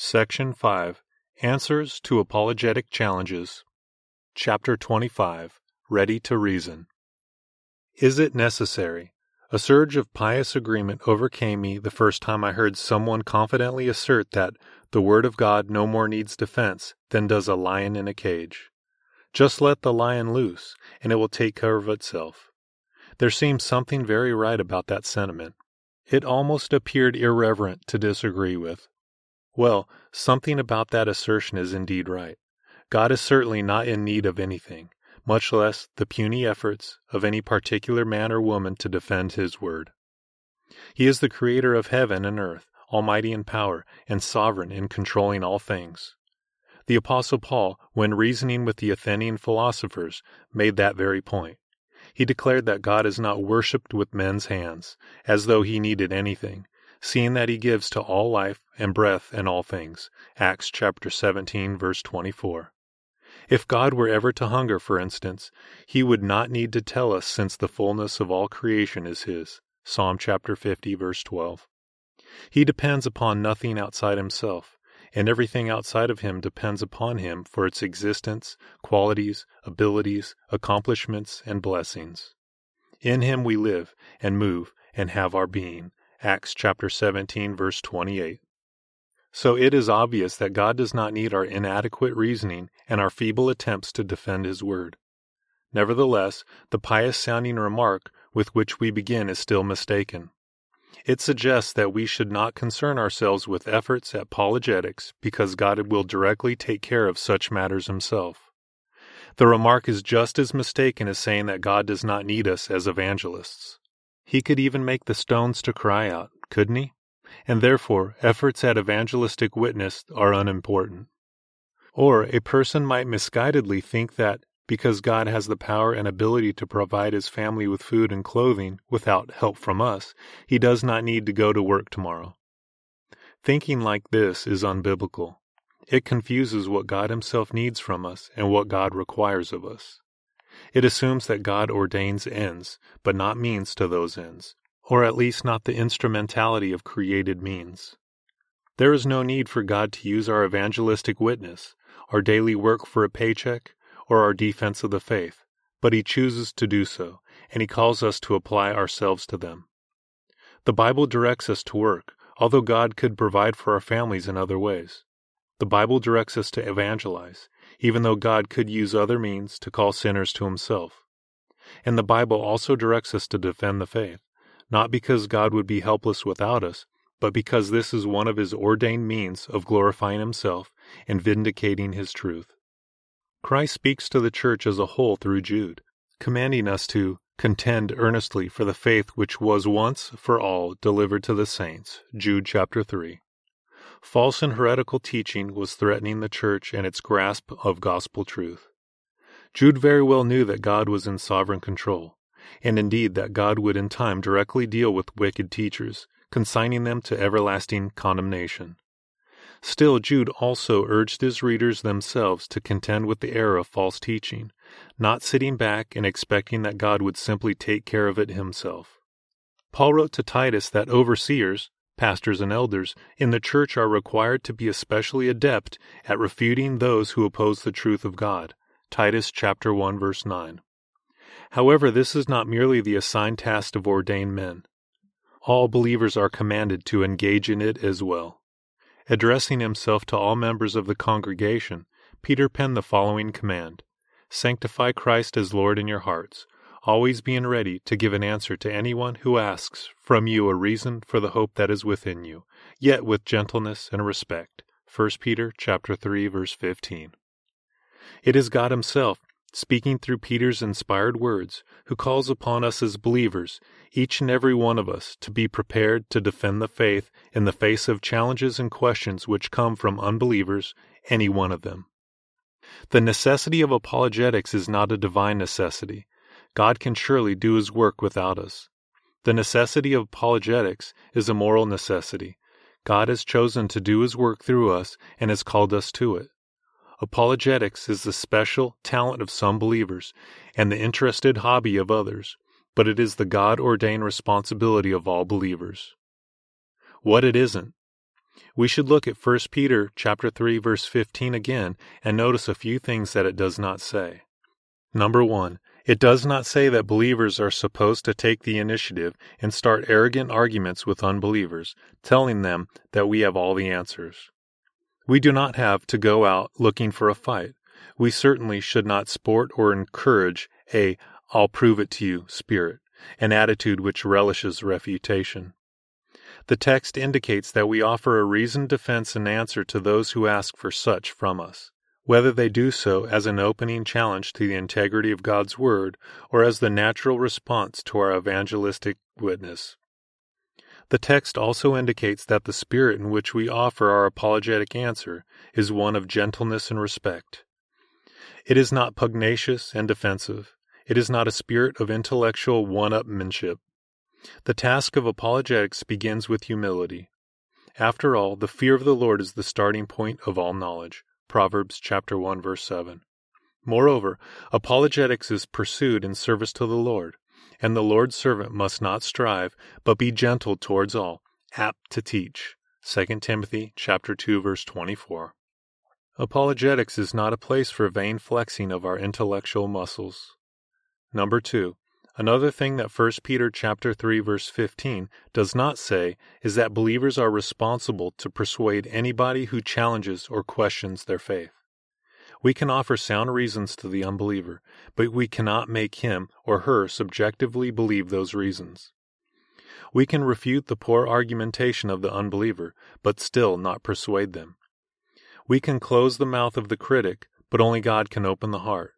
Section 5 Answers to Apologetic Challenges. Chapter 25 Ready to Reason. Is it necessary? A surge of pious agreement overcame me the first time I heard someone confidently assert that the Word of God no more needs defense than does a lion in a cage. Just let the lion loose, and it will take care of itself. There seemed something very right about that sentiment. It almost appeared irreverent to disagree with. Well, something about that assertion is indeed right. God is certainly not in need of anything, much less the puny efforts of any particular man or woman to defend his word. He is the creator of heaven and earth, almighty in power, and sovereign in controlling all things. The Apostle Paul, when reasoning with the Athenian philosophers, made that very point. He declared that God is not worshipped with men's hands, as though he needed anything, seeing that he gives to all life and breath and all things. Acts chapter 17 verse 24. If God were ever to hunger, for instance, he would not need to tell us since the fullness of all creation is his. Psalm chapter 50 verse 12. He depends upon nothing outside himself, and everything outside of him depends upon him for its existence, qualities, abilities, accomplishments, and blessings. In him we live and move and have our being. Acts chapter 17 verse 28. So it is obvious that God does not need our inadequate reasoning and our feeble attempts to defend his word. Nevertheless, the pious sounding remark with which we begin is still mistaken. It suggests that we should not concern ourselves with efforts at apologetics because God will directly take care of such matters himself. The remark is just as mistaken as saying that God does not need us as evangelists. He could even make the stones to cry out, couldn't he? And therefore, efforts at evangelistic witness are unimportant. Or a person might misguidedly think that because God has the power and ability to provide his family with food and clothing without help from us, he does not need to go to work tomorrow. Thinking like this is unbiblical. It confuses what God himself needs from us and what God requires of us. It assumes that God ordains ends, but not means to those ends, or at least not the instrumentality of created means. There is no need for God to use our evangelistic witness, our daily work for a paycheck, or our defense of the faith, but He chooses to do so, and He calls us to apply ourselves to them. The Bible directs us to work, although God could provide for our families in other ways. The Bible directs us to evangelize, even though God could use other means to call sinners to himself. And the Bible also directs us to defend the faith, not because God would be helpless without us, but because this is one of his ordained means of glorifying himself and vindicating his truth. Christ speaks to the church as a whole through Jude, commanding us to contend earnestly for the faith which was once for all delivered to the saints. Jude chapter 3. False and heretical teaching was threatening the church and its grasp of gospel truth. Jude very well knew that God was in sovereign control, and indeed that God would in time directly deal with wicked teachers, consigning them to everlasting condemnation. Still, Jude also urged his readers themselves to contend with the error of false teaching, not sitting back and expecting that God would simply take care of it himself. Paul wrote to Titus that overseers, Pastors and elders in the church are required to be especially adept at refuting those who oppose the truth of God. Titus chapter 1 verse 9. However, this is not merely the assigned task of ordained men. All believers are commanded to engage in it as well. Addressing himself to all members of the congregation, Peter penned the following command Sanctify Christ as Lord in your hearts, always being ready to give an answer to anyone who asks from you a reason for the hope that is within you, yet with gentleness and respect. 1 Peter chapter 3 verse 15. It is God himself speaking through Peter's inspired words who calls upon us as believers, each and every one of us, to be prepared to defend the faith in the face of challenges and questions which come from unbelievers, any one of them. The necessity of apologetics is not a divine necessity, God can surely do his work without us. The necessity of apologetics is a moral necessity. God has chosen to do his work through us and has called us to it. Apologetics is the special talent of some believers and the interested hobby of others, but it is the God ordained responsibility of all believers. What it isn't. We should look at 1 Peter chapter 3 verse 15 again and notice a few things that it does not say. Number 1, it does not say that believers are supposed to take the initiative and start arrogant arguments with unbelievers, telling them that we have all the answers. We do not have to go out looking for a fight. We certainly should not sport or encourage a I'll prove it to you spirit, an attitude which relishes refutation. The text indicates that we offer a reasoned defense and answer to those who ask for such from us whether they do so as an opening challenge to the integrity of God's Word or as the natural response to our evangelistic witness. The text also indicates that the spirit in which we offer our apologetic answer is one of gentleness and respect. It is not pugnacious and defensive. It is not a spirit of intellectual one upmanship. The task of apologetics begins with humility. After all, the fear of the Lord is the starting point of all knowledge. Proverbs chapter 1 verse 7. Moreover, apologetics is pursued in service to the Lord, and the Lord's servant must not strive, but be gentle towards all, apt to teach. 2 Timothy chapter 2 verse 24. Apologetics is not a place for vain flexing of our intellectual muscles. Number 2. Another thing that 1 Peter chapter 3 verse 15 does not say is that believers are responsible to persuade anybody who challenges or questions their faith. We can offer sound reasons to the unbeliever, but we cannot make him or her subjectively believe those reasons. We can refute the poor argumentation of the unbeliever, but still not persuade them. We can close the mouth of the critic, but only God can open the heart.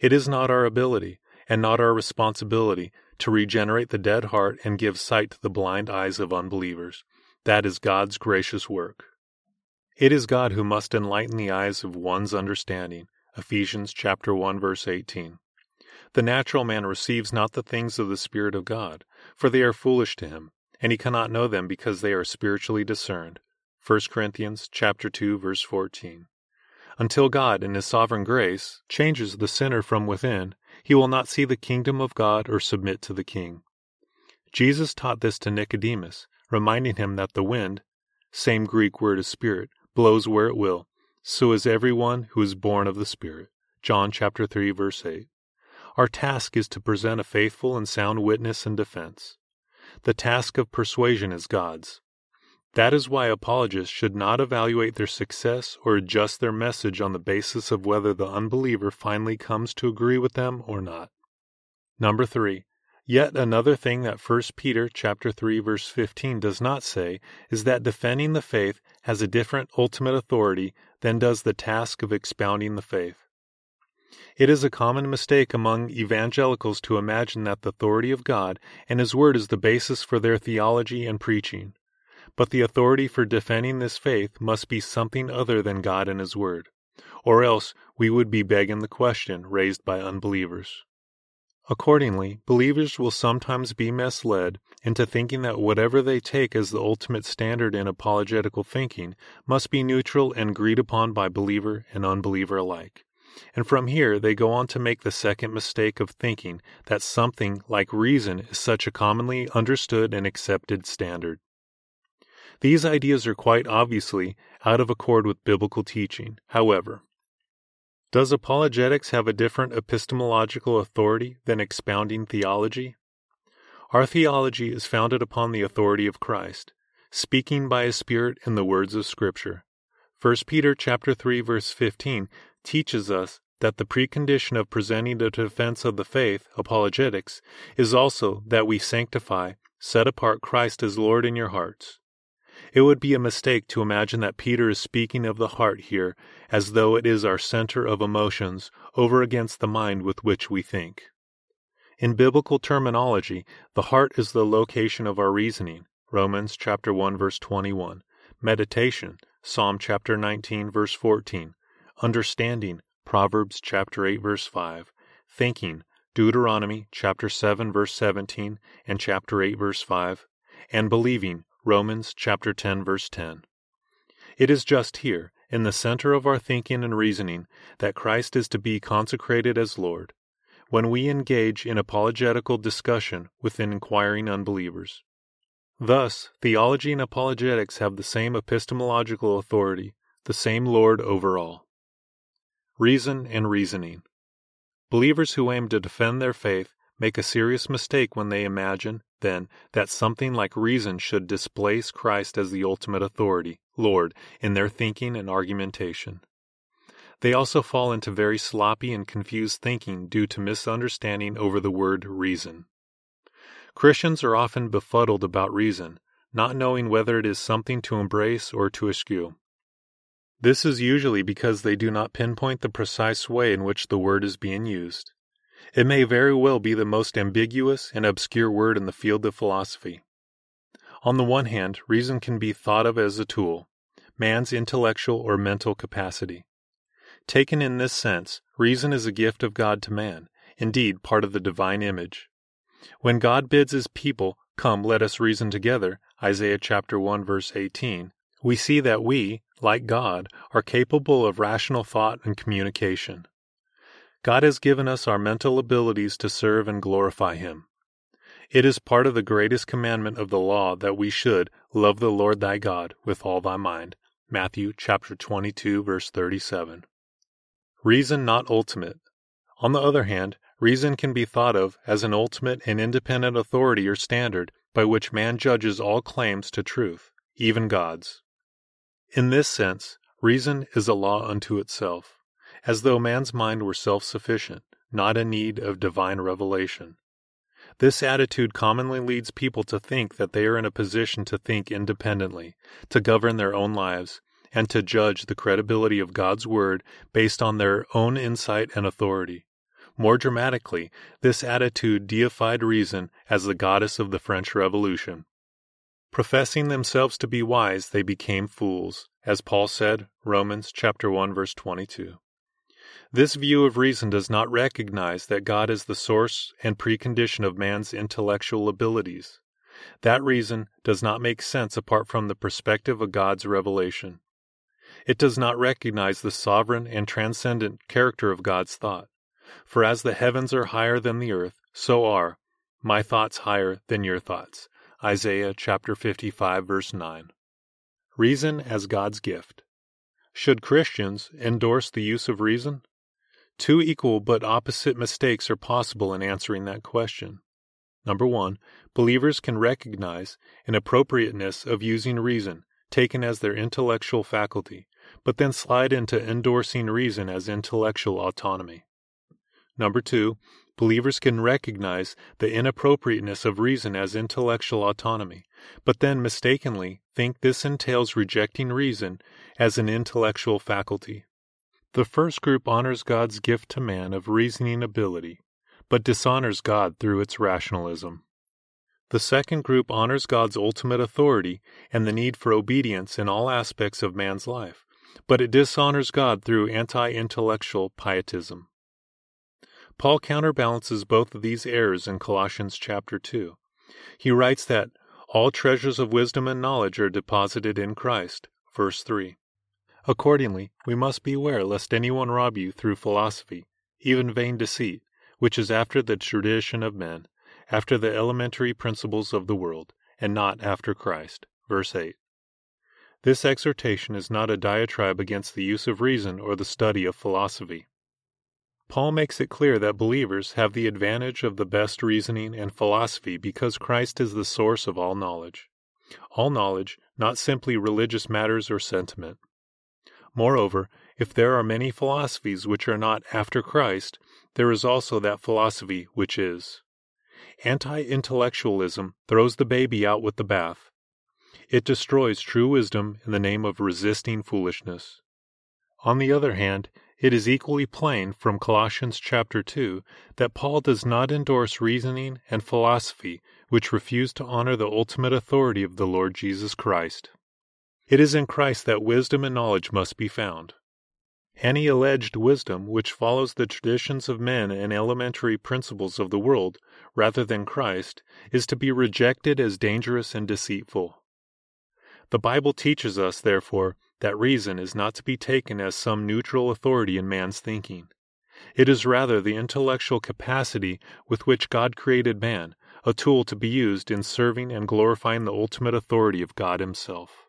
It is not our ability, and not our responsibility to regenerate the dead heart and give sight to the blind eyes of unbelievers. That is God's gracious work. It is God who must enlighten the eyes of one's understanding. Ephesians chapter 1 verse 18. The natural man receives not the things of the Spirit of God, for they are foolish to him, and he cannot know them because they are spiritually discerned. 1 Corinthians chapter 2 verse 14. Until God in his sovereign grace changes the sinner from within he will not see the kingdom of God or submit to the king. Jesus taught this to Nicodemus, reminding him that the wind, same Greek word as spirit, blows where it will. So is everyone who is born of the Spirit. John chapter 3 verse 8. Our task is to present a faithful and sound witness and defense. The task of persuasion is God's. That is why apologists should not evaluate their success or adjust their message on the basis of whether the unbeliever finally comes to agree with them or not. Number 3. Yet another thing that 1 Peter chapter 3 verse 15 does not say is that defending the faith has a different ultimate authority than does the task of expounding the faith. It is a common mistake among evangelicals to imagine that the authority of God and his word is the basis for their theology and preaching. But the authority for defending this faith must be something other than God and His Word, or else we would be begging the question raised by unbelievers. Accordingly, believers will sometimes be misled into thinking that whatever they take as the ultimate standard in apologetical thinking must be neutral and agreed upon by believer and unbeliever alike. And from here they go on to make the second mistake of thinking that something like reason is such a commonly understood and accepted standard. These ideas are quite obviously out of accord with biblical teaching, however. Does apologetics have a different epistemological authority than expounding theology? Our theology is founded upon the authority of Christ, speaking by his Spirit in the words of Scripture. 1 Peter chapter 3 verse 15 teaches us that the precondition of presenting the defense of the faith, apologetics, is also that we sanctify, set apart Christ as Lord in your hearts. It would be a mistake to imagine that Peter is speaking of the heart here as though it is our center of emotions over against the mind with which we think. In biblical terminology, the heart is the location of our reasoning. Romans chapter 1 verse 21. Meditation, Psalm chapter 19 verse 14. Understanding, Proverbs chapter 8 verse 5. Thinking, Deuteronomy chapter 7 verse 17 and chapter 8 verse 5. And believing, Romans chapter 10 verse 10. It is just here, in the center of our thinking and reasoning, that Christ is to be consecrated as Lord, when we engage in apologetical discussion with inquiring unbelievers. Thus, theology and apologetics have the same epistemological authority, the same Lord over all. Reason and reasoning. Believers who aim to defend their faith make a serious mistake when they imagine, then, that something like reason should displace Christ as the ultimate authority, Lord, in their thinking and argumentation. They also fall into very sloppy and confused thinking due to misunderstanding over the word reason. Christians are often befuddled about reason, not knowing whether it is something to embrace or to eschew. This is usually because they do not pinpoint the precise way in which the word is being used. It may very well be the most ambiguous and obscure word in the field of philosophy. On the one hand, reason can be thought of as a tool, man's intellectual or mental capacity. Taken in this sense, reason is a gift of God to man, indeed part of the divine image. When God bids his people, Come, let us reason together, Isaiah chapter 1 verse 18, we see that we, like God, are capable of rational thought and communication. God has given us our mental abilities to serve and glorify him. It is part of the greatest commandment of the law that we should love the Lord thy God with all thy mind. Matthew chapter 22 verse 37. Reason not ultimate. On the other hand, Reason can be thought of as an ultimate and independent authority or standard by which man judges all claims to truth, even God's. In this sense, reason is a law unto itself, as though man's mind were self sufficient, not in need of divine revelation. This attitude commonly leads people to think that they are in a position to think independently, to govern their own lives, and to judge the credibility of God's Word based on their own insight and authority. More dramatically, this attitude deified reason as the goddess of the French Revolution. Professing themselves to be wise, they became fools, as Paul said, Romans chapter 1 verse 22. This view of reason does not recognize that God is the source and precondition of man's intellectual abilities. That reason does not make sense apart from the perspective of God's revelation. It does not recognize the sovereign and transcendent character of God's thought. For as the heavens are higher than the earth, so are my thoughts higher than your thoughts. Isaiah chapter 55 verse 9. Reason as God's gift. Should Christians endorse the use of reason? Two equal but opposite mistakes are possible in answering that question. Number one, believers can recognize an appropriateness of using reason, taken as their intellectual faculty, but then slide into endorsing reason as intellectual autonomy. Number two, believers can recognize the inappropriateness of reason as intellectual autonomy, but then mistakenly think this entails rejecting reason as an intellectual faculty. The first group honors God's gift to man of reasoning ability, but dishonors God through its rationalism. The second group honors God's ultimate authority and the need for obedience in all aspects of man's life, but it dishonors God through anti intellectual pietism. Paul counterbalances both of these errors in Colossians chapter 2. He writes that all treasures of wisdom and knowledge are deposited in Christ, verse 3. Accordingly, we must beware lest anyone rob you through philosophy, even vain deceit, which is after the tradition of men, after the elementary principles of the world, and not after Christ. Verse 8. This exhortation is not a diatribe against the use of reason or the study of philosophy. Paul makes it clear that believers have the advantage of the best reasoning and philosophy because Christ is the source of all knowledge. All knowledge, not simply religious matters or sentiment. Moreover, if there are many philosophies which are not after Christ, there is also that philosophy which is. Anti intellectualism throws the baby out with the bath. It destroys true wisdom in the name of resisting foolishness. On the other hand, it is equally plain from Colossians chapter 2 that Paul does not endorse reasoning and philosophy which refuse to honor the ultimate authority of the Lord Jesus Christ. It is in Christ that wisdom and knowledge must be found. Any alleged wisdom which follows the traditions of men and elementary principles of the world rather than Christ is to be rejected as dangerous and deceitful. The Bible teaches us, therefore, that reason is not to be taken as some neutral authority in man's thinking. It is rather the intellectual capacity with which God created man, a tool to be used in serving and glorifying the ultimate authority of God Himself.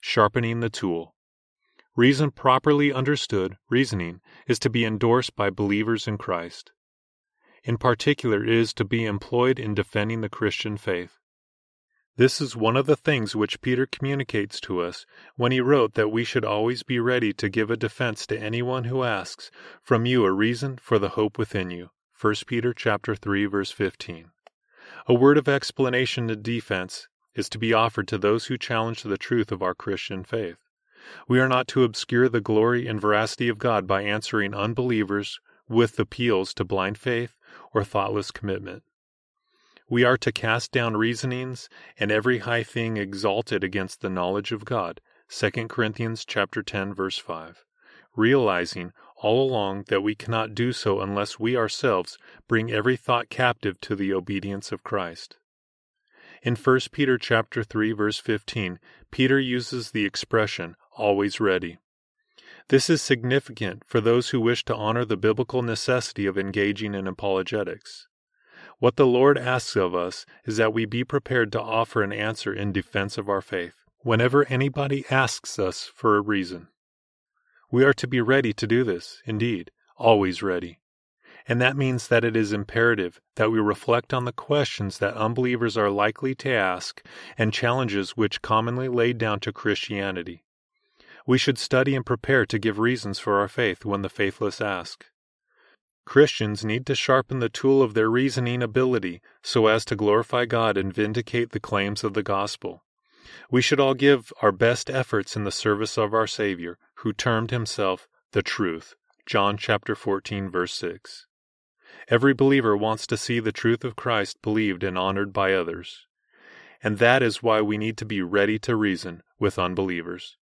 Sharpening the tool. Reason properly understood, reasoning, is to be endorsed by believers in Christ. In particular, it is to be employed in defending the Christian faith. This is one of the things which Peter communicates to us when he wrote that we should always be ready to give a defense to anyone who asks from you a reason for the hope within you. 1 Peter chapter 3 verse 15. A word of explanation and defense is to be offered to those who challenge the truth of our Christian faith. We are not to obscure the glory and veracity of God by answering unbelievers with appeals to blind faith or thoughtless commitment. We are to cast down reasonings and every high thing exalted against the knowledge of God. 2 Corinthians chapter 10 verse 5. Realizing all along that we cannot do so unless we ourselves bring every thought captive to the obedience of Christ. In 1 Peter chapter 3 verse 15, Peter uses the expression always ready. This is significant for those who wish to honor the biblical necessity of engaging in apologetics. What the Lord asks of us is that we be prepared to offer an answer in defense of our faith whenever anybody asks us for a reason. We are to be ready to do this, indeed, always ready. And that means that it is imperative that we reflect on the questions that unbelievers are likely to ask and challenges which commonly laid down to Christianity. We should study and prepare to give reasons for our faith when the faithless ask. Christians need to sharpen the tool of their reasoning ability so as to glorify God and vindicate the claims of the gospel. We should all give our best efforts in the service of our Savior, who termed himself the truth. John chapter 14 verse 6. Every believer wants to see the truth of Christ believed and honored by others. And that is why we need to be ready to reason with unbelievers.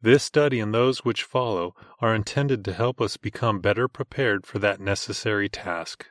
This study and those which follow are intended to help us become better prepared for that necessary task.